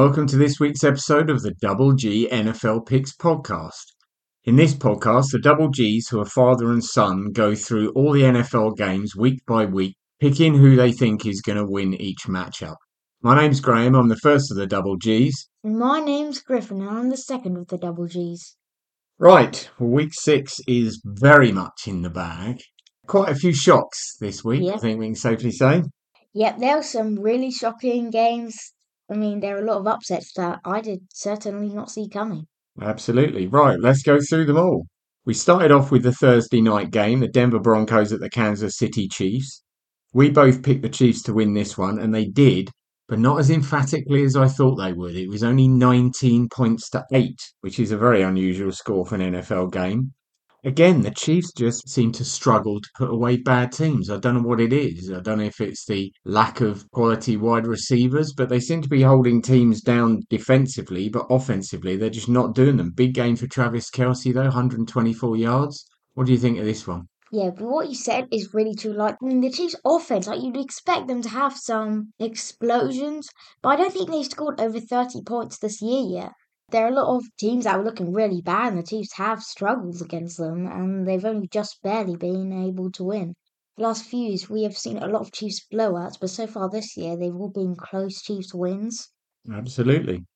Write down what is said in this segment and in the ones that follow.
welcome to this week's episode of the Double G NFL Picks podcast. In this podcast, the Double Gs, who are father and son, go through all the NFL games week by week, picking who they think is going to win each matchup. My name's Graham, I'm the first of the Double Gs. My name's Griffin, and I'm the second of the Double Gs. Right, well, week six is very much in the bag. Quite a few shocks this week, I think we can safely say. Yep, there were some really shocking games. I mean, there are a lot of upsets that I did certainly not see coming. Absolutely. Right, let's go through them all. We started off with the Thursday night game, the Denver Broncos at the Kansas City Chiefs. We both picked the Chiefs to win this one, and they did, but not as emphatically as I thought they would. It was only 19 points to 8, which is a very unusual score for an NFL game. Again, the Chiefs just seem to struggle to put away bad teams. I don't know what it is. I don't know if it's the lack of quality wide receivers, but they seem to be holding teams down defensively, but offensively, they're just not doing them. Big game for Travis Kelce, though, 124 yards. What do you think of this one? Yeah, but what you said is really true. Like, I mean, the Chiefs' offense, like, you'd expect them to have some explosions, but I don't think they've scored over 30 points this year yet. There are a lot of teams that were looking really bad, and the Chiefs have struggled against them, and they've only just barely been able to win. The last few years, we have seen a lot of Chiefs blowouts, but so far this year, they've all been close Chiefs wins. Absolutely.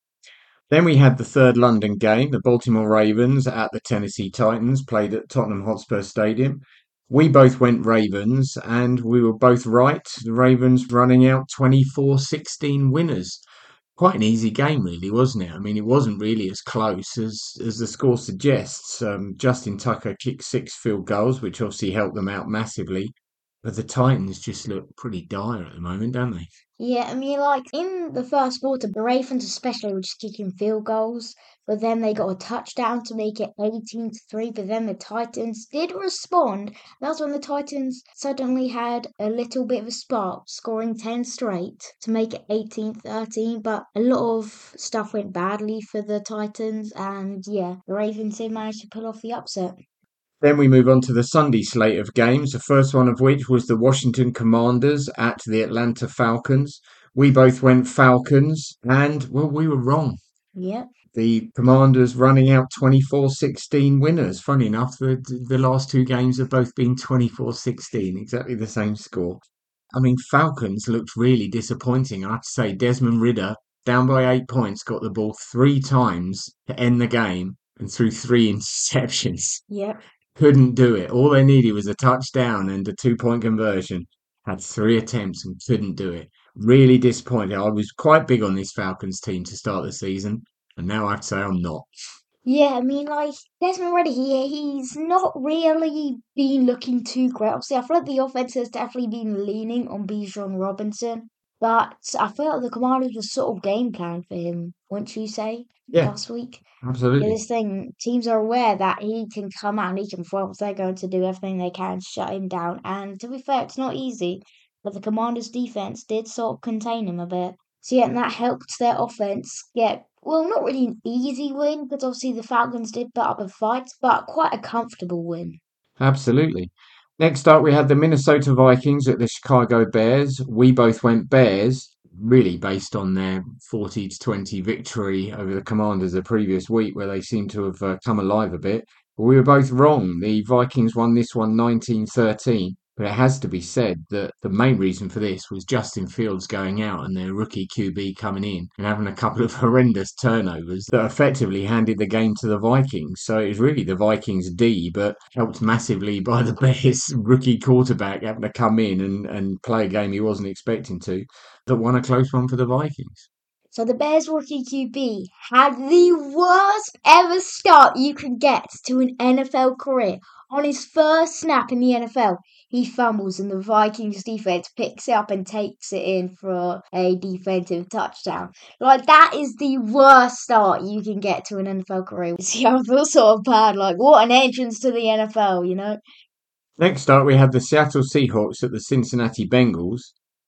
Then we had the third London game. The Baltimore Ravens at the Tennessee Titans played at Tottenham Hotspur Stadium. We both went Ravens and we were both right. The Ravens running out 24 16 winners. Quite an easy game, really, wasn't it? I mean, it wasn't really as close as, as the score suggests. Um, Justin Tucker kicked six field goals, which obviously helped them out massively. But the Titans just look pretty dire at the moment, don't they? Yeah, I mean, like in the first quarter, the Ravens especially were just kicking field goals, but then they got a touchdown to make it 18 to 3. But then the Titans did respond. That's when the Titans suddenly had a little bit of a spark, scoring 10 straight to make it 18 13. But a lot of stuff went badly for the Titans, and yeah, the Ravens did manage to pull off the upset. Then we move on to the Sunday slate of games, the first one of which was the Washington Commanders at the Atlanta Falcons. We both went Falcons, and, well, we were wrong. Yep. The Commanders running out 24 16 winners. Funny enough, the, the last two games have both been 24 16, exactly the same score. I mean, Falcons looked really disappointing. I have to say, Desmond Ridder, down by eight points, got the ball three times to end the game and threw three interceptions Yep. Couldn't do it. All they needed was a touchdown and a two point conversion. Had three attempts and couldn't do it. Really disappointed. I was quite big on this Falcons team to start the season, and now I have to say I'm not. Yeah, I mean, like Desmond Ridder, he he's not really been looking too great. Obviously, I feel like the offense has definitely been leaning on Bijan Robinson, but I feel like the Commanders were sort of game plan for him, wouldn't you say? Yeah. Last week, Absolutely. this thing teams are aware that he can come out and he can front. They're going to do everything they can to shut him down. And to be fair, it's not easy, but the Commanders' defense did sort of contain him a bit. So yeah, and that helped their offense get well, not really an easy win because obviously the Falcons did put up a fight, but quite a comfortable win. Absolutely. Next up, we had the Minnesota Vikings at the Chicago Bears. We both went Bears, really based on their 40 to 20 victory over the Commanders the previous week, where they seem to have uh, come alive a bit. We were both wrong. The Vikings won this one 19 13. But it has to be said that the main reason for this was Justin Fields going out and their rookie QB coming in and having a couple of horrendous turnovers that effectively handed the game to the Vikings. So it was really the Vikings D, but helped massively by the Bears rookie quarterback having to come in and, and play a game he wasn't expecting to, that won a close one for the Vikings. So the Bears rookie QB had the worst ever start you could get to an NFL career. On his first snap in the NFL, he fumbles and the Vikings defense picks it up and takes it in for a defensive touchdown. Like that is the worst start you can get to an NFL career. See, I feel sort of bad. Like what an entrance to the NFL, you know? Next up, we have the Seattle Seahawks at the Cincinnati Bengals.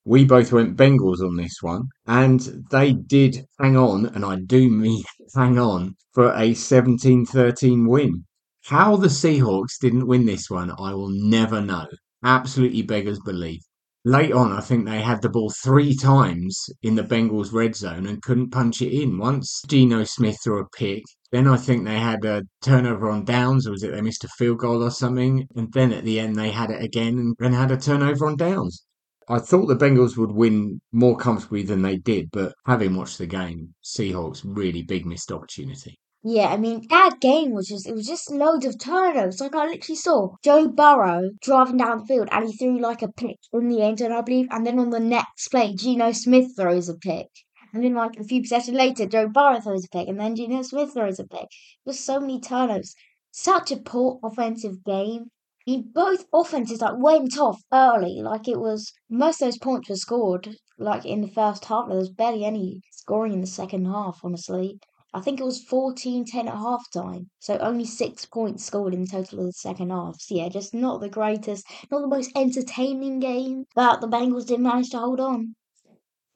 We both went Bengals on this one, and they did hang on, and I do mean hang on, for a 17 13 win. How the Seahawks didn't win this one, I will never know. Absolutely beggars belief. late on, I think they had the ball three times in the Bengals red zone and couldn't punch it in. Once Geno Smith threw a pick, then I think they had a turnover on downs, or was it they missed a field goal or something? And then at the end, they had it again and had a turnover on downs. I thought the Bengals would win more comfortably than they did, but having watched the game, Seahawks really big missed opportunity. Yeah, I mean that game was just it was just loads of turnovers. Like I literally saw Joe Burrow driving down the field and he threw like a pick on the end zone, I believe, and then on the next play, Geno Smith throws a pick. And then like a few possessions later, Joe Burrow throws a pick, and then Geno Smith throws a pick. There's so many turnovers. Such a poor offensive game. I mean, both offenses like went off early. Like it was most of those points were scored like in the first half. There was barely any scoring in the second half, honestly. I think it was 14 10 at half time. So only six points scored in total of the second half. So yeah, just not the greatest, not the most entertaining game, but the Bengals did manage to hold on.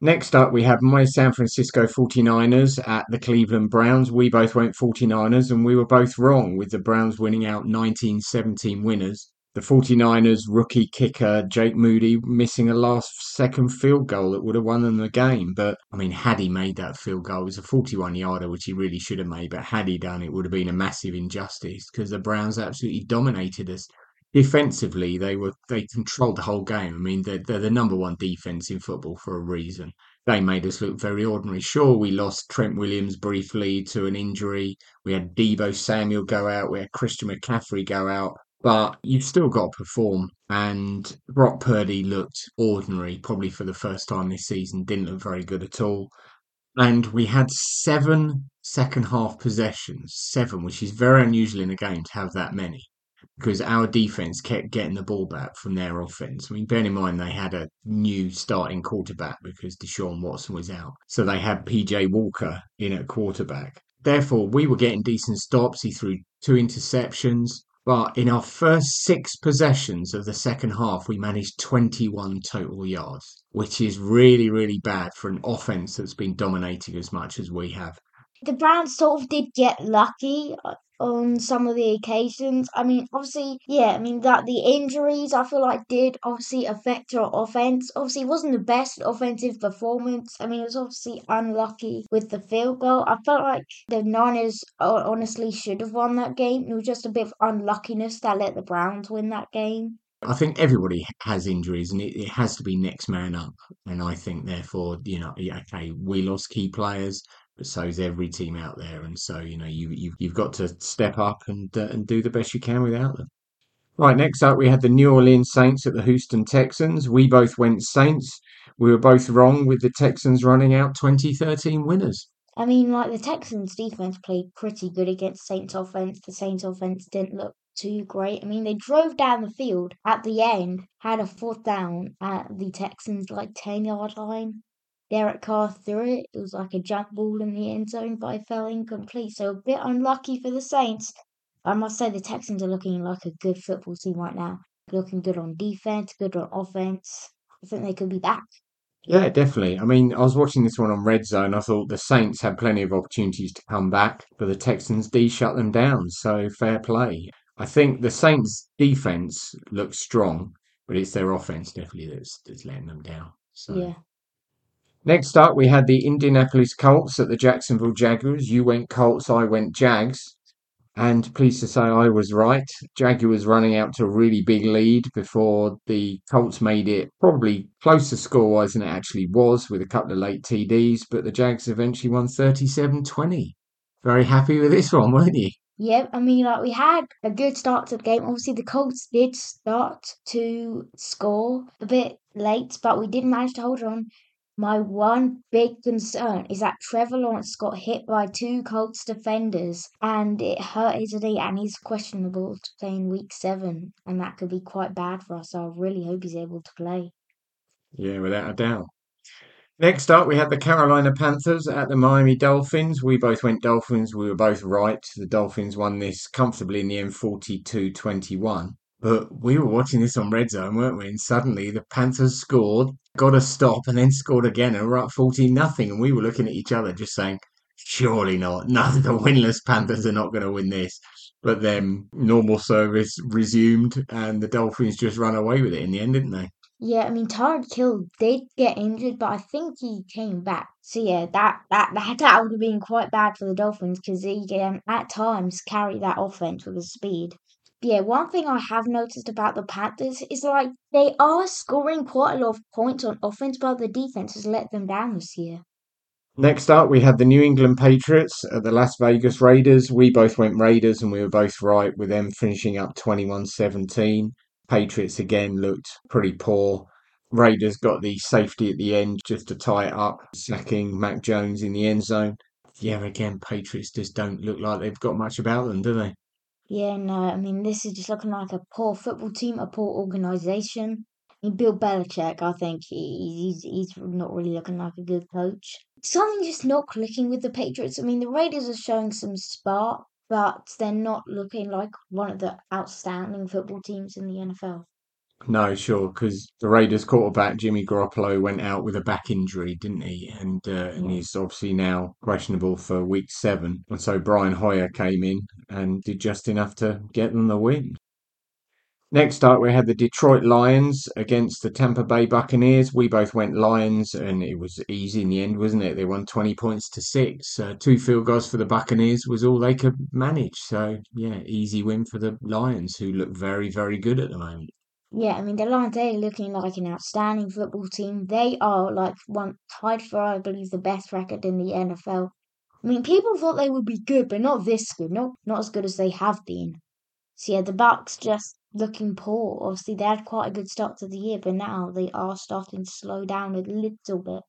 Next up, we have my San Francisco 49ers at the Cleveland Browns. We both went 49ers and we were both wrong with the Browns winning out 19 17 winners the 49ers rookie kicker Jake Moody missing a last second field goal that would have won them the game. But I mean, had he made that field goal, it was a 41 yarder, which he really should have made. But had he done, it would have been a massive injustice because the Browns absolutely dominated us. Defensively, they were they controlled the whole game. I mean, they're, they're the number one defense in football for a reason. They made us look very ordinary. Sure, we lost Trent Williams briefly to an injury. We had Deebo Samuel go out. We had Christian McCaffrey go out but you've still got to perform. And Brock Purdy looked ordinary, probably for the first time this season, didn't look very good at all. And we had seven second half possessions, seven, which is very unusual in a game to have that many because our defense kept getting the ball back from their offense. I mean, bear in mind they had a new starting quarterback because Deshaun Watson was out. So they had PJ Walker in at quarterback. Therefore, we were getting decent stops. He threw two interceptions. But in our first six possessions of the second half, we managed 21 total yards, which is really, really bad for an offense that's been dominating as much as we have. The Browns sort of did get lucky uh, on some of the occasions. I mean, obviously, yeah, I mean that the injuries I feel like did obviously affect our offense. Obviously, it wasn't the best offensive performance. I mean, it was obviously unlucky with the field goal. I felt like the Niners honestly should have won that game. It was just a bit of unluckiness that let the Browns win that game. I think everybody has injuries and it, it, has to be next man up. And I think, therefore, you know, okay, we lost key players but so's every team out there. And so, you know, you, you've, you've got to step up and, uh, and do the best you can without them. Right, next up, we had the New Orleans Saints at the Houston Texans. We both went Saints. We were both wrong with the Texans running out 2013 winners. I mean, like the Texans' defense played pretty good against Saints' offense. The Saints' offense didn't look too great. I mean, they drove down the field at the end, had a fourth down at the Texans' like 10 yard line. Derek Carr threw it. It was like a jump ball in the end zone, but it fell incomplete. So a bit unlucky for the Saints. I must say the Texans are looking like a good football team right now. Looking good on defense, good on offense. I think they could be back. Yeah, definitely. I mean, I was watching this one on Red Zone. I thought the Saints had plenty of opportunities to come back, but the Texans D shut them down. So fair play. I think the Saints defense looks strong, but it's their offense definitely that's that's letting them down. So Yeah. Next up, we had the Indianapolis Colts at the Jacksonville Jaguars. You went Colts, I went Jags. And pleased to say I was right. Jaguars running out to a really big lead before the Colts made it probably closer score wise than it actually was with a couple of late TDs, but the Jags eventually won 37 20. Very happy with this one, weren't you? Yep, I mean, like we had a good start to the game. Obviously, the Colts did start to score a bit late, but we did manage to hold on. My one big concern is that Trevor Lawrence got hit by two Colts defenders and it hurt his knee and he's questionable to play in week seven and that could be quite bad for us. So I really hope he's able to play. Yeah, without a doubt. Next up, we had the Carolina Panthers at the Miami Dolphins. We both went Dolphins. We were both right. The Dolphins won this comfortably in the end 42 21. But we were watching this on Red Zone, weren't we? And suddenly the Panthers scored, got a stop, and then scored again, and we're up 14 nothing. And we were looking at each other just saying, surely not. No, the winless Panthers are not going to win this. But then normal service resumed, and the Dolphins just ran away with it in the end, didn't they? Yeah, I mean Tyreek Hill did get injured, but I think he came back. So yeah, that that that, that would have been quite bad for the Dolphins because he can at times carry that offense with his speed. Yeah, one thing I have noticed about the Panthers is like they are scoring quite a lot of points on offense, but the defense has let them down this year. Next up, we had the New England Patriots at the Las Vegas Raiders. We both went Raiders and we were both right with them finishing up 21 17. Patriots again looked pretty poor. Raiders got the safety at the end just to tie it up, sacking Mac Jones in the end zone. Yeah, again, Patriots just don't look like they've got much about them, do they? Yeah, no, I mean this is just looking like a poor football team, a poor organization. I mean, Bill Belichick, I think he, he's he's not really looking like a good coach. Something just not clicking with the Patriots. I mean, the Raiders are showing some spark, but they're not looking like one of the outstanding football teams in the NFL. No, sure, because the Raiders quarterback Jimmy Garoppolo went out with a back injury, didn't he? And uh, and he's obviously now questionable for week seven. And so Brian Hoyer came in and did just enough to get them the win. Next up, we had the Detroit Lions against the Tampa Bay Buccaneers. We both went Lions, and it was easy in the end, wasn't it? They won 20 points to six. Uh, two field goals for the Buccaneers was all they could manage. So, yeah, easy win for the Lions, who look very, very good at the moment. Yeah, I mean the Lions they looking like an outstanding football team. They are like one tied for I believe the best record in the NFL. I mean people thought they would be good, but not this good, not not as good as they have been. So yeah, the Bucks just looking poor. Obviously they had quite a good start to the year, but now they are starting to slow down a little bit.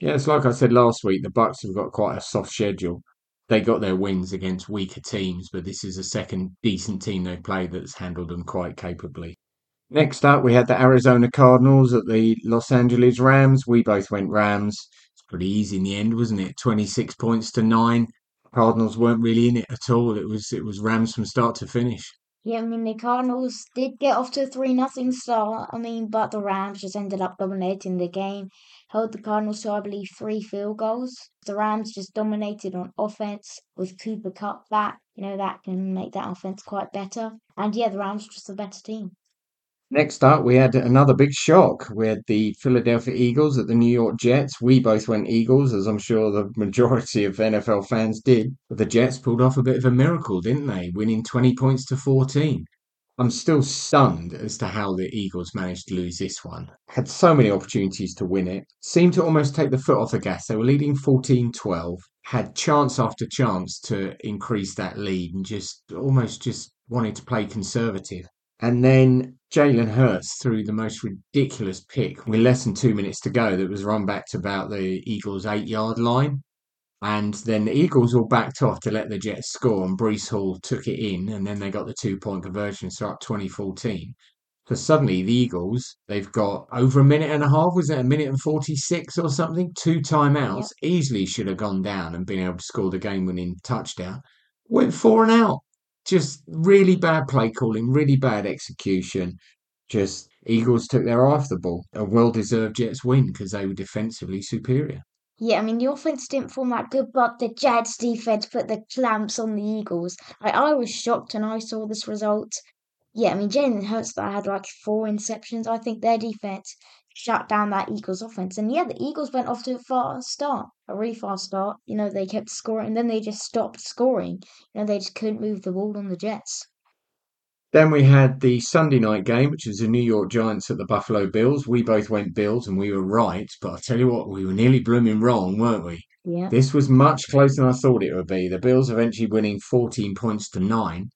Yeah, it's like I said last week, the Bucks have got quite a soft schedule. They got their wins against weaker teams, but this is a second decent team they've played that's handled them quite capably. Next up, we had the Arizona Cardinals at the Los Angeles Rams. We both went Rams. It's pretty easy in the end, wasn't it? 26 points to 9. Cardinals weren't really in it at all. It was it was Rams from start to finish. Yeah, I mean the Cardinals did get off to a three nothing start. I mean, but the Rams just ended up dominating the game, held the Cardinals to I believe three field goals. The Rams just dominated on offense with Cooper Kupp back. You know that can make that offense quite better. And yeah, the Rams were just a better team. Next up, we had another big shock. We had the Philadelphia Eagles at the New York Jets. We both went Eagles, as I'm sure the majority of NFL fans did. But the Jets pulled off a bit of a miracle, didn't they? Winning 20 points to 14. I'm still stunned as to how the Eagles managed to lose this one. Had so many opportunities to win it. Seemed to almost take the foot off the gas. They were leading 14 12. Had chance after chance to increase that lead and just almost just wanted to play conservative. And then Jalen Hurts threw the most ridiculous pick with less than two minutes to go that was run back to about the Eagles' eight yard line. And then the Eagles all backed off to let the Jets score, and Breece Hall took it in, and then they got the two point conversion, so up 2014. So suddenly the Eagles, they've got over a minute and a half, was it a minute and 46 or something? Two timeouts, Yep. easily should have gone down and been able to score the game winning touchdown. Went four and out. Just really bad play calling, really bad execution. Just Eagles took their eye off the ball. A well deserved Jets win because they were defensively superior. Yeah, I mean the offense didn't form that good, but the Jets defense put the clamps on the Eagles. Like I was shocked when I saw this result. Yeah, I mean Jalen Hurts had like four interceptions. I think their defense shut down that Eagles offense. And yeah, the Eagles went off to a fast start, a really fast start. You know, they kept scoring and then they just stopped scoring. You know, they just couldn't move the ball on the Jets. Then we had the Sunday night game, which was the New York Giants at the Buffalo Bills. We both went Bills and we were right, but I'll tell you what, we were nearly blooming wrong, weren't we? Yeah. This was much closer than I thought it would be. The Bills eventually winning 14 points to 9.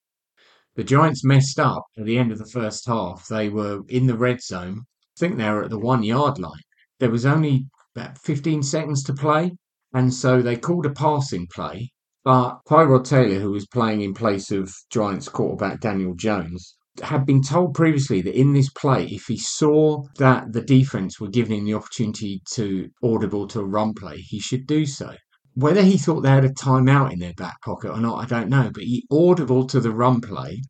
The Giants messed up at the end of the first half. They were in the red zone. Think they were at the one yard line. There was only about 15 seconds to play, and so they called a passing play. But Tyrod Taylor, who was playing in place of Giants quarterback Daniel Jones, had been told previously that in this play, if he saw that the defense were giving him the opportunity to audible to a run play, he should do so. Whether he thought they had a timeout in their back pocket or not, I don't know. But he audible to the run play.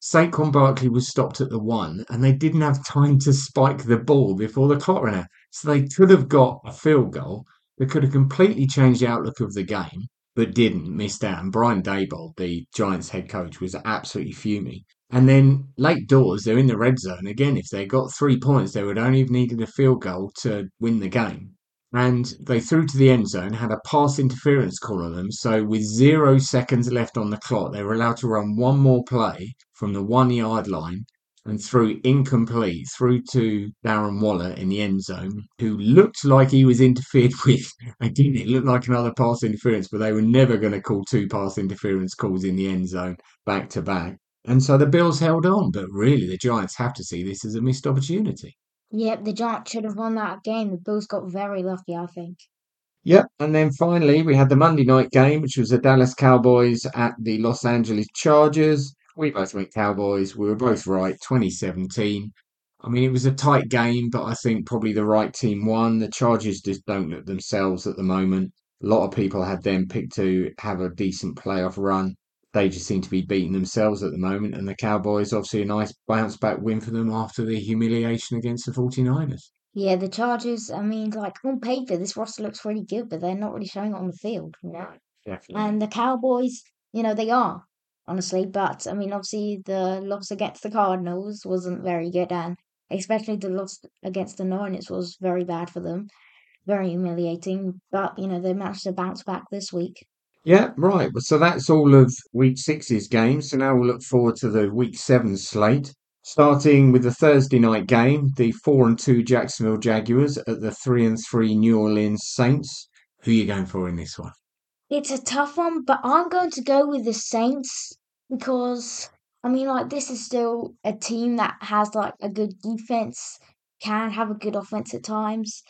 Saquon Barkley was stopped at the one, and they didn't have time to spike the ball before the clock ran out. So they could have got a field goal that could have completely changed the outlook of the game. but didn't, missed out. And Brian Daboll, the Giants head coach, was absolutely fuming. And then late doors, they're in the red zone. Again, if they got three points, they would only have needed a field goal to win the game. And they threw to the end zone, had a pass interference call on them. So with zero seconds left on the clock, they were allowed to run one more play from the one yard line and threw incomplete through to Darren Waller in the end zone, who looked like he was interfered with. Again, it looked like another pass interference, but they were never going to call two pass interference calls in the end zone back to back. And so the Bills held on, but really the Giants have to see this as a missed opportunity. Yep, the Giants should have won that game. The Bills got very lucky, I think. Yep, and then finally we had the Monday night game, which was the Dallas Cowboys at the Los Angeles Chargers. We both went Cowboys. We were both right. 2017. I mean, it was a tight game, but I think probably the right team won. The Chargers just don't look themselves at the moment. A lot of people had them picked to have a decent playoff run. They just seem to be beating themselves at the moment. And the Cowboys, obviously, a nice bounce back win for them after the humiliation against the 49ers. Yeah, the Chargers, I mean, like on paper, this roster looks really good, but they're not really showing it on the field. You know? Definitely. And the Cowboys, you know, they are honestly. But I mean, obviously, the loss against the Cardinals wasn't very good, and especially the loss against the Niners was very bad for them, very humiliating. But you know, they managed to bounce back this week. Yeah, right. So that's all of week six's games. So now we'll look forward to the week seven slate. Starting with the Thursday night game, the four and two Jacksonville Jaguars at the three and three New Orleans Saints. Who are you going for in this one? It's a tough one, but I'm going to go with the Saints because I mean, like this is still a team that has like a good defense, can have a good offense at times,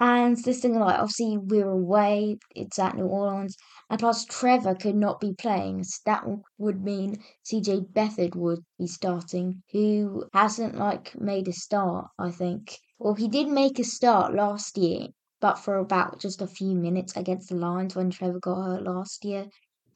and this thing like obviously we're away, it's at New Orleans, and plus Trevor could not be playing. So that would mean CJ Beathard would be starting, who hasn't like made a start. I think. Well, he did make a start last year, but for about just a few minutes against the Lions when Trevor got hurt last year.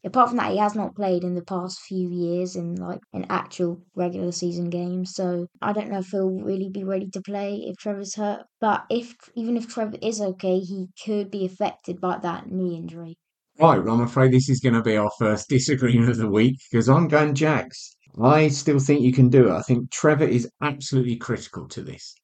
Apart from that, he has not played in the past few years in like an actual regular season game. So I don't know if he'll really be ready to play if Trevor's hurt. But if even if Trevor is okay, he could be affected by that knee injury. Right, I'm afraid this is going to be our first disagreement of the week because I'm going Jags. I still think you can do it. I think Trevor is absolutely critical to this.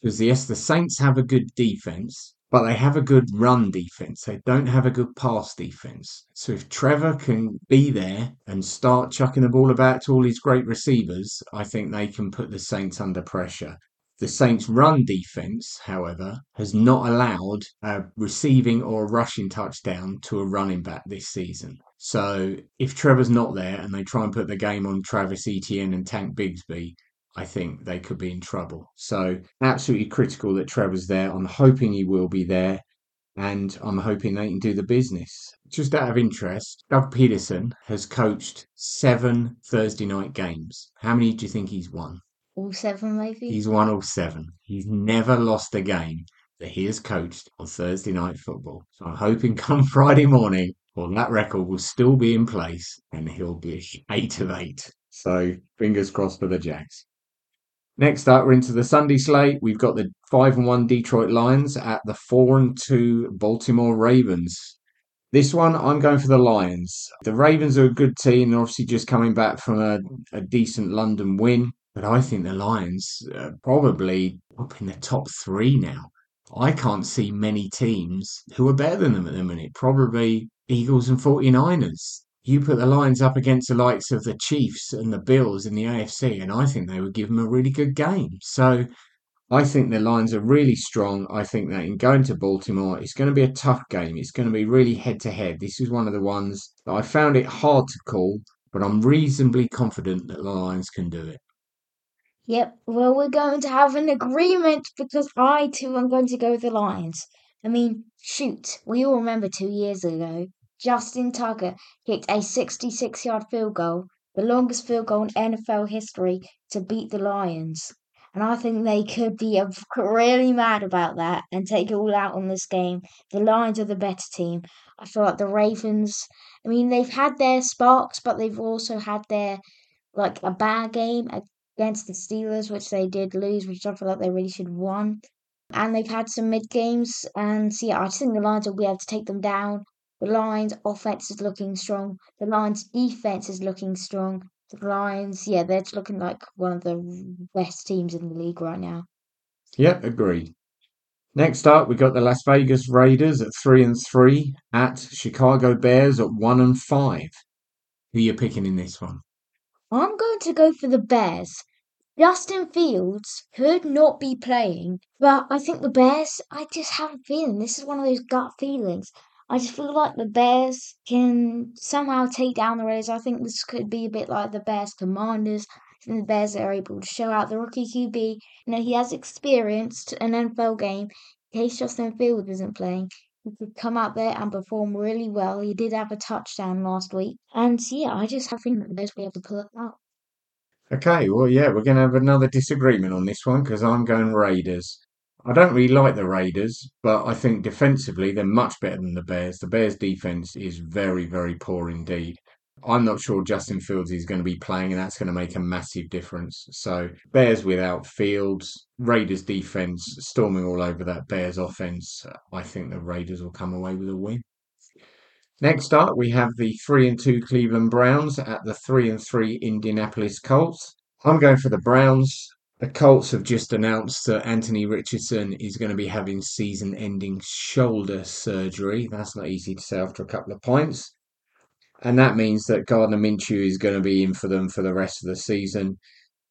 Because yes, the Saints have a good defense, but they have a good run defense. They don't have a good pass defense. So if Trevor can be there and start chucking the ball about to all his great receivers, I think they can put the Saints under pressure. The Saints' run defense, however, has not allowed a receiving or a rushing touchdown to a running back this season. So if Trevor's not there and they try and put the game on Travis Etienne and Tank Bigsby, I think they could be in trouble. So absolutely critical that Trevor's there. I'm hoping he will be there, and I'm hoping they can do the business. Just out of interest, Doug Pederson has coached seven Thursday night games. How many do you think he's won? All oh seven, maybe. He's won all oh seven. He's never lost a game that he has coached on Thursday night football. So I'm hoping come Friday morning, well, that record will still be in place and he'll be eight of eight. So fingers crossed for the Jags. Next up, we're into the Sunday slate. We've got the five and one Detroit Lions at the four and two Baltimore Ravens. This one, I'm going for the Lions. The Ravens are a good team. They're obviously just coming back from a, a decent London win, but I think the Lions are probably up in the top three now. I can't see many teams who are better than them at the minute. Probably Eagles and 49ers you put the Lions up against the likes of the Chiefs and the Bills in the AFC, and I think they would give them a really good game. So I think the Lions are really strong. I think that in going to Baltimore, it's going to be a tough game. It's going to be really head to head. This is one of the ones that I found it hard to call, but I'm reasonably confident that the Lions can do it. Yep, well, we're going to have an agreement because I too am going to go with the Lions. I mean, shoot, we all remember two years ago Justin Tucker kicked a 66 yard field goal, the longest field goal in NFL history, to beat the Lions. And I think they could be really mad about that and take it all out on this game. The Lions are the better team. I feel like the Ravens, I mean, they've had their sparks, but they've also had their, like, a bad game against the Steelers, which they did lose, which I feel like they really should have won. And they've had some mid games. And so, yeah, I just think the Lions will be able to take them down The Lions' offense is looking strong. The Lions' defense is looking strong. The Lions, yeah, they're looking like one of the best teams in the league right now. Yep, agreed. Next up, we got the Las Vegas Raiders at three and three at Chicago Bears at one and five. Who are you picking in this one? I'm going to go for the Bears. Justin Fields could not be playing, but I think the Bears, I just have a feeling this is one of those gut feelings. I just feel like the Bears can somehow take down the Raiders. I think this could be a bit like the Bears Commanders. Think the Bears are able to show out the rookie QB. You know, he has experienced an NFL game. In case Justin Fields isn't playing, could come out there and perform really well. He did have a touchdown last week. And yeah, I just have feeling that will be able to pull it out. Okay, well, yeah, we're going to have another disagreement on this one because I'm going Raiders. I don't really like the Raiders, but I think defensively they're much better than the Bears. The Bears' defense is very, very poor indeed. I'm not sure Justin Fields is going to be playing, and that's going to make a massive difference. So, Bears without Fields, Raiders' defense storming all over that Bears' offense. I think the Raiders will come away with a win. Next up, we have the three and two Cleveland Browns at the three and three Indianapolis Colts. I'm going for the Browns. The Colts have just announced that Anthony Richardson is going to be having season ending shoulder surgery. That's not easy to say after a couple of pints. And that means that Gardner Minshew is going to be in for them for the rest of the season.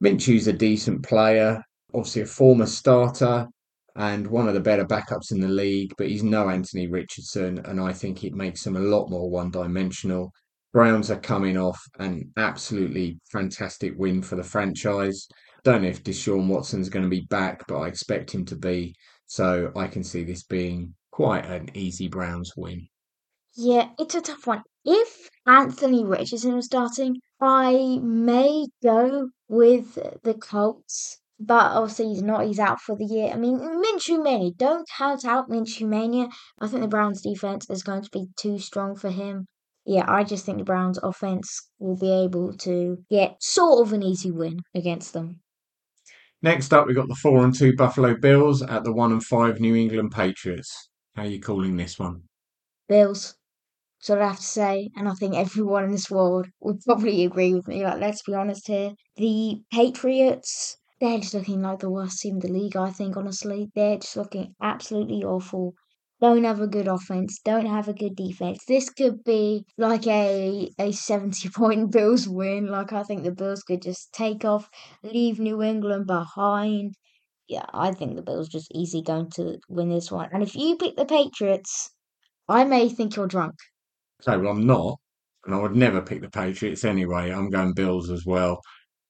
Minshew's a decent player, obviously a former starter and one of the better backups in the league, but he's no Anthony Richardson, and I think it makes him a lot more one dimensional. Browns are coming off an absolutely fantastic win for the franchise. Don't know if Deshaun Watson's going to be back, but I expect him to be. So I can see this being quite an easy Browns win. Yeah, it's a tough one. If Anthony Richardson was starting, I may go with the Colts but obviously he's not. He's out for the year. I mean, Minshew Mania. Don't count out Minshew Mania. I think the Browns' defense is going to be too strong for him. Yeah, I just think the Browns' offense will be able to get sort of an easy win against them. Next up, we've got the four and two Buffalo Bills at the one and five New England Patriots. How are you calling this one? Bills. So I have to say, and I think everyone in this world would probably agree with me. Like, let's be honest here. The Patriots they're just looking like the worst team in the league, I think, honestly. They're just looking absolutely awful. Don't have a good offense, don't have a good defense. This could be like a a 70 point Bills win. Like, I think the Bills could just take off, leave New England behind. Yeah, I think the Bills just easy going to win this one. And if you pick the Patriots, I may think you're drunk. So, well, I'm not. And I would never pick the Patriots anyway. I'm going Bills as well.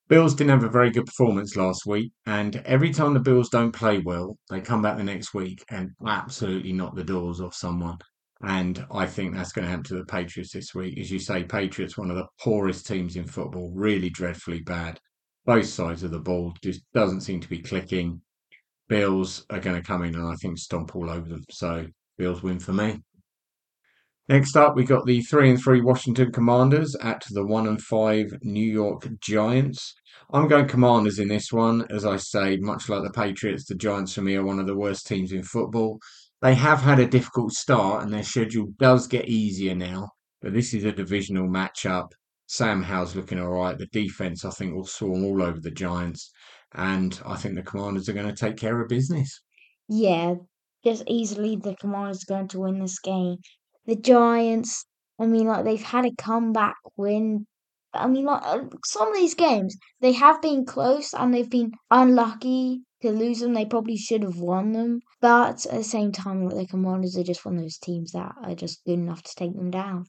Bills didn't have a very good performance last week, and every time the Bills don't play well, they come back the next week and absolutely knock the doors off someone. And I think that's going to happen to the Patriots this week. As you say, Patriots, one of the poorest teams in football, really dreadfully bad. Both sides of the ball just doesn't seem to be clicking. Bills are going to come in and I think stomp all over them. So Bills win for me. Next up, we got the three and three Washington Commanders at the one and five New York Giants. I'm going Commanders in this one. As I say, much like the Patriots, the Giants for me are one of the worst teams in football. They have had a difficult start and their schedule does get easier now, but this is a divisional matchup. Sam Howell's looking all right. The defense, I think, will swarm all over the Giants. And I think the Commanders are going to take care of business. Yeah, just easily the Commanders are going to win this game the Giants. I mean, like they've had a comeback win. I mean, like uh, some of these games, they have been close and they've been unlucky to lose them. They probably should have won them, but at the same time, like, the Commanders are just one of those teams that are just good enough to take them down.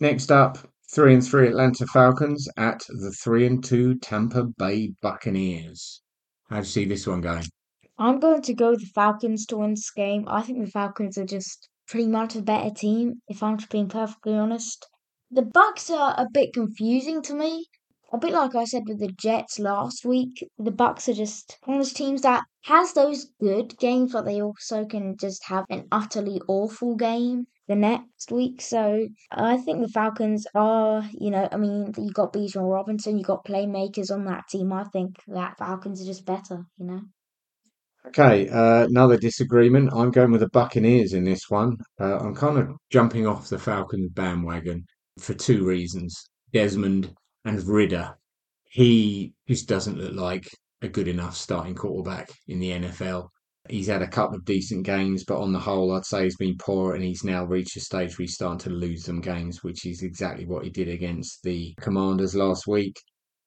Next up, three and three Atlanta Falcons at the three and two Tampa Bay Buccaneers. How do you see this one going? I'm going to go with the Falcons to win this game. I think the Falcons are just pretty much a better team, if I'm just being perfectly honest. The Bucks are a bit confusing to me. A bit like I said with the Jets last week, the Bucks are just one of those teams that has those good games, but they also can just have an utterly awful game the next week. So I think the Falcons are, you know, I mean, you got Bijan Robinson, you got playmakers on that team. I think that Falcons are just better, you know. Okay, uh, another disagreement. I'm going with the Buccaneers in this one. Uh, I'm kind of jumping off the Falcons bandwagon for two reasons. Desmond and Ridder. He just doesn't look like a good enough starting quarterback in the NFL. He's had a couple of decent games, but on the whole, I'd say he's been poor and he's now reached a stage where he's starting to lose some games, which is exactly what he did against the Commanders last week.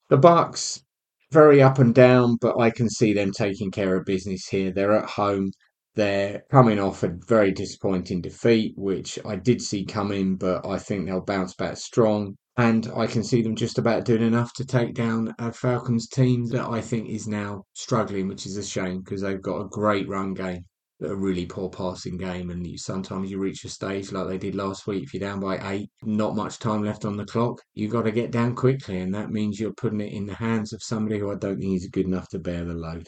The Bucks, very up and down, but I can see them taking care of business here. They're at home. They're coming off a very disappointing defeat, which I did see coming, but I think they'll bounce back strong. And I can see them just about doing enough to take down a Falcons team that I think is now struggling, which is a shame because they've got a great run game a really poor passing game, and you, sometimes you reach a stage like they did last week. If you're down by eight, not much time left on the clock, you've got to get down quickly, and that means you're putting it in the hands of somebody who I don't think is good enough to bear the load.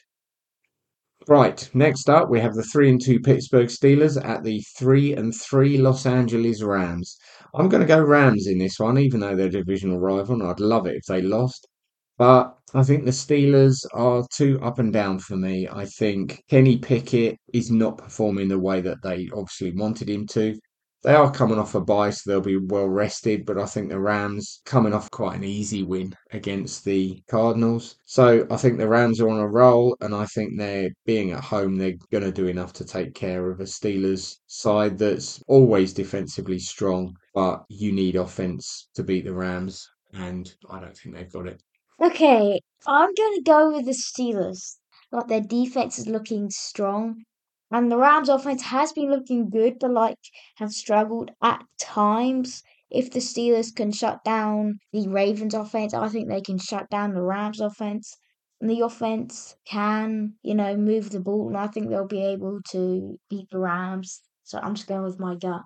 Right, next up we have the three and two Pittsburgh Steelers at the three and three Los Angeles Rams. I'm going to go Rams in this one, even though they're divisional rival, and I'd love it if they lost. But I think the Steelers are too up and down for me. I think Kenny Pickett is not performing the way that they obviously wanted him to. They are coming off a bye, so they'll be well rested, but I think the Rams coming off quite an easy win against the Cardinals. So I think the Rams are on a roll, and I think they're being at home, they're going to do enough to take care of a Steelers side that's always defensively strong, but you need offense to beat the Rams, and I don't think they've got it. Okay, I'm going to go with the Steelers. Like their defense is looking strong, and the Rams' offense has been looking good, but like have struggled at times. If the Steelers can shut down the Ravens' offense, I think they can shut down the Rams' offense. And the offense can, you know, move the ball, and I think they'll be able to beat the Rams. So I'm just going with my gut.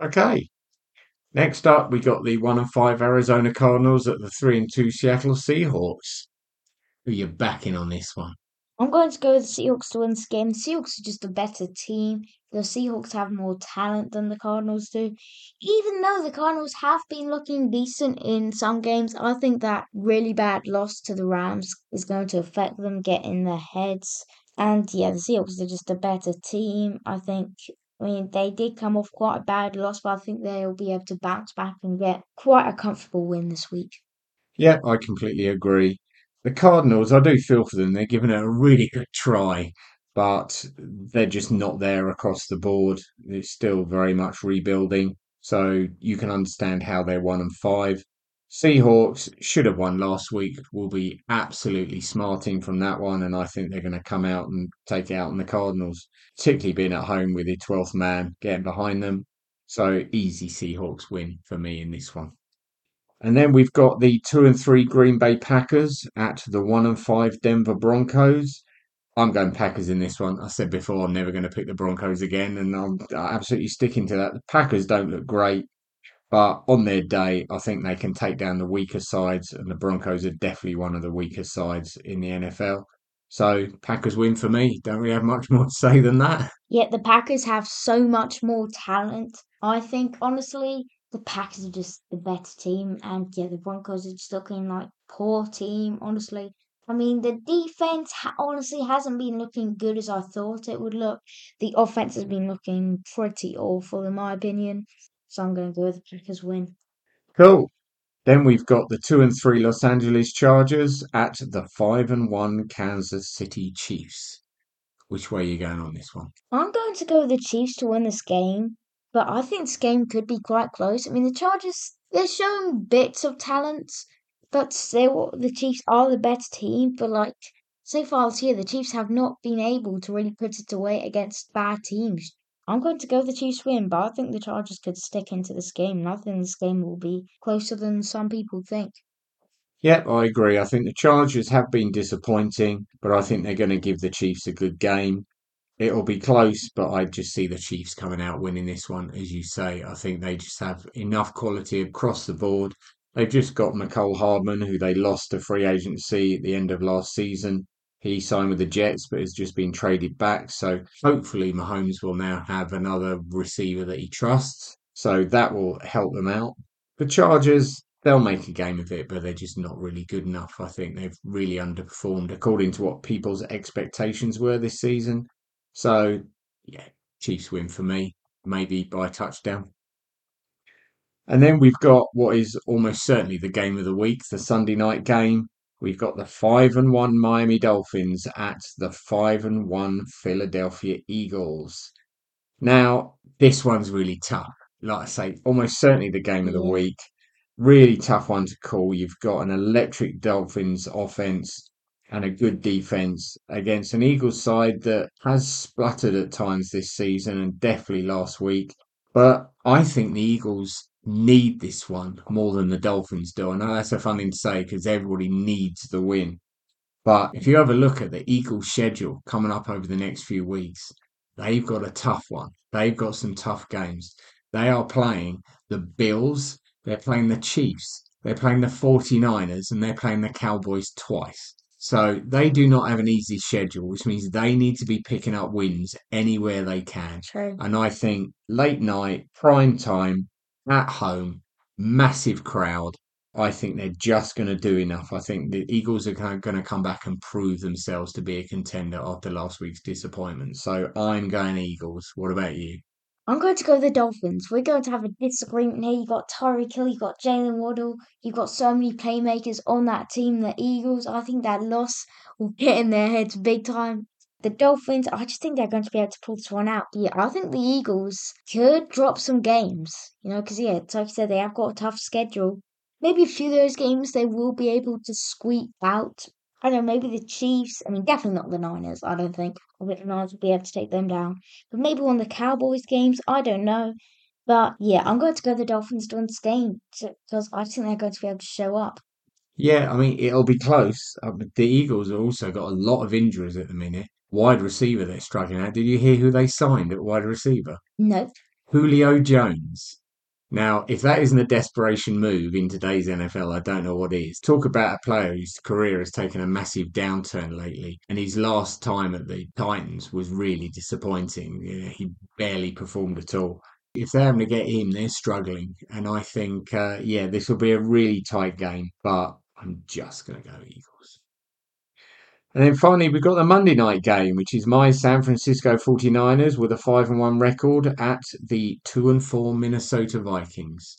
Okay, Next up, we got the one and five Arizona Cardinals at the three and two Seattle Seahawks. Who you backing on this one? I'm going to go with the Seahawks to win this game. The Seahawks are just a better team. The Seahawks have more talent than the Cardinals do. Even though the Cardinals have been looking decent in some games, I think that really bad loss to the Rams is going to affect them, get in their heads. And yeah, the Seahawks are just a better team. I think I mean, they did come off quite a bad loss, but I think they'll be able to bounce back and get quite a comfortable win this week. Yeah, I completely agree. The Cardinals, I do feel for them. They're giving it a really good try, but they're just not there across the board. It's still very much rebuilding. So you can understand how they're one and five. Seahawks should have won last week, will be absolutely smarting from that one, and I think they're going to come out and take it out on the Cardinals, particularly being at home with the 12th man getting behind them. So easy Seahawks win for me in this one. And then we've got the two and three Green Bay Packers at the one and five Denver Broncos. I'm going Packers in this one. I said before I'm never going to pick the Broncos again, and I'm absolutely sticking to that. The Packers don't look great. But on their day, I think they can take down the weaker sides, and the Broncos are definitely one of the weaker sides in the NFL. So Packers win for me. Don't really have much more to say than that. Yet the Packers have so much more talent. I think honestly, the Packers are just the better team, and yeah, the Broncos are just looking like poor team. Honestly, I mean, the defense ha- honestly hasn't been looking good as I thought it would look. The offense has been looking pretty awful, in my opinion. So I'm going to go with the Packers win. Cool. Then we've got the two and three Los Angeles Chargers at the five and one Kansas City Chiefs. Which way are you going on this one? I'm going to go with the Chiefs to win this game, but I think this game could be quite close. I mean, the Chargers, they're showing bits of talent, but still, the Chiefs are the better team. But, like, so far this year, the Chiefs have not been able to really put it away against bad teams. I'm going to go the Chiefs win, but I think the Chargers could stick into this game, and I think this game will be closer than some people think. Yep, I agree. I think the Chargers have been disappointing, but I think they're going to give the Chiefs a good game. It'll be close, but I just see the Chiefs coming out winning this one, as you say. I think they just have enough quality across the board. They've just got Mecole Hardman, who they lost to free agency at the end of last season. He signed with the Jets, but has just been traded back. So hopefully Mahomes will now have another receiver that he trusts. So that will help them out. The Chargers, they'll make a game of it, but they're just not really good enough. I think they've really underperformed according to what people's expectations were this season. So, yeah, Chiefs win for me, maybe by touchdown. And then we've got what is almost certainly the game of the week, the Sunday night game. We've got the five and one Miami Dolphins at the five and one Philadelphia Eagles. Now, this one's really tough. Like I say, almost certainly the game of the week. Really tough one to call. You've got an electric Dolphins offense and a good defense against an Eagles side that has spluttered at times this season and definitely last week. But I think the Eagles need this one more than the Dolphins do. I know that's a funny thing to say because everybody needs the win. But if you have a look at the Eagles' schedule coming up over the next few weeks, they've got a tough one. They've got some tough games. They are playing the Bills, they're playing the Chiefs, they're playing the 49ers, and they're playing the Cowboys twice. So they do not have an easy schedule, which means they need to be picking up wins anywhere they can. True. And I think late night, prime time, at home, massive crowd. I think they're just going to do enough. I think the Eagles are going to come back and prove themselves to be a contender after last week's disappointment. So I'm going Eagles. What about you? I'm going to go the Dolphins. We're going to have a disagreement here. You've got Tyreek Hill, you've got Jaylen Waddle, you've got so many playmakers on that team. The Eagles, I think that loss will get in their heads big time. The Dolphins, I just think they're going to be able to pull this one out. Yeah, I think the Eagles could drop some games, you know, because, yeah, like I said, they have got a tough schedule. Maybe a few of those games they will be able to squeak out. I don't know, maybe the Chiefs. I mean, definitely not the Niners, I don't think. I think the Niners will be able to take them down. But maybe one of the Cowboys games, I don't know. But yeah, I'm going to go the Dolphins to game because I think they're going to be able to show up. Yeah, I mean, it'll be close. Uh, the Eagles have also got a lot of injuries at the minute. Wide receiver they're struggling at. Did you hear who they signed at wide receiver? No. Julio Jones. Now, if that isn't a desperation move in today's NFL, I don't know what is. Talk about a player whose career has taken a massive downturn lately, and his last time at the Titans was really disappointing. Yeah, he barely performed at all. If they're having to get him, they're struggling, and I think, uh, yeah, this will be a really tight game. But I'm just going to go Eagles. And then finally, we've got the Monday night game, which is my San Francisco 49ers with a 5 and 1 record at the 2 and 4 Minnesota Vikings.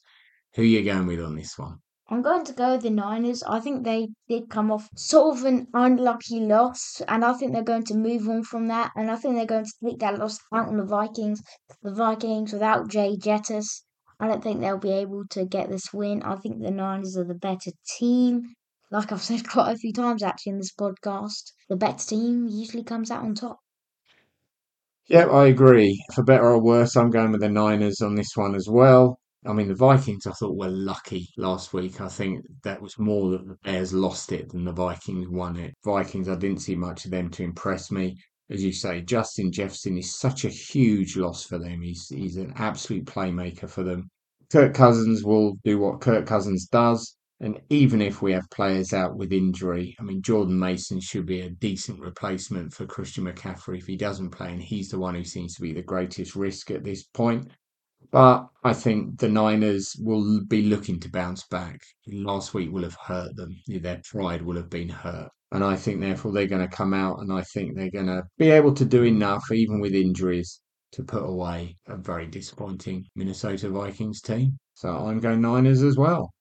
Who are you going with on this one? I'm going to go with the Niners. I think they did come off sort of an unlucky loss, and I think they're going to move on from that. And I think they're going to take that loss out on the Vikings. The Vikings without Jay Jettis, I don't think they'll be able to get this win. I think the Niners are the better team. Like I've said quite a few times actually in this podcast, the better team usually comes out on top. Yeah, I agree. For better or worse, I'm going with the Niners on this one as well. I mean, the Vikings I thought were lucky last week. I think that was more that the Bears lost it than the Vikings won it. Vikings, I didn't see much of them to impress me. As you say, Justin Jefferson is such a huge loss for them. He's he's an absolute playmaker for them. Kirk Cousins will do what Kirk Cousins does. And even if we have players out with injury, I mean, Jordan Mason should be a decent replacement for Christian McCaffrey if he doesn't play, and he's the one who seems to be the greatest risk at this point. But I think the Niners will be looking to bounce back. Last week will have hurt them. Their pride will have been hurt. And I think, therefore, they're going to come out and I think they're going to be able to do enough, even with injuries, to put away a very disappointing Minnesota Vikings team. So I'm going Niners as well.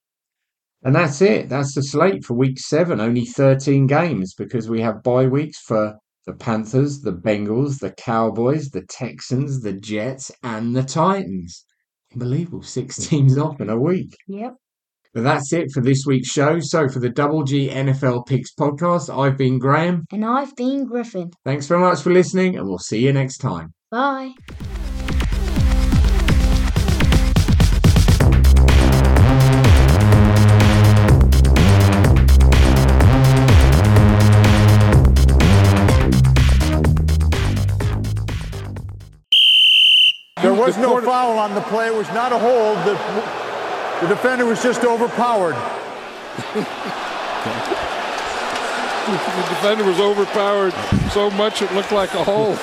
And that's it. That's the slate for week seven. Only 13 games because we have bye weeks for the Panthers, the Bengals, the Cowboys, the Texans, the Jets, and the Titans. Unbelievable. Six teams off in a week. Yep. But that's it for this week's show. So for the Double G NFL Picks podcast, I've been Graham. And I've been Griffin. Thanks very much for listening, and we'll see you next time. Bye. Was no foul on the play. It was not a hold. The, the defender was just overpowered. The defender was overpowered so much it looked like a hole.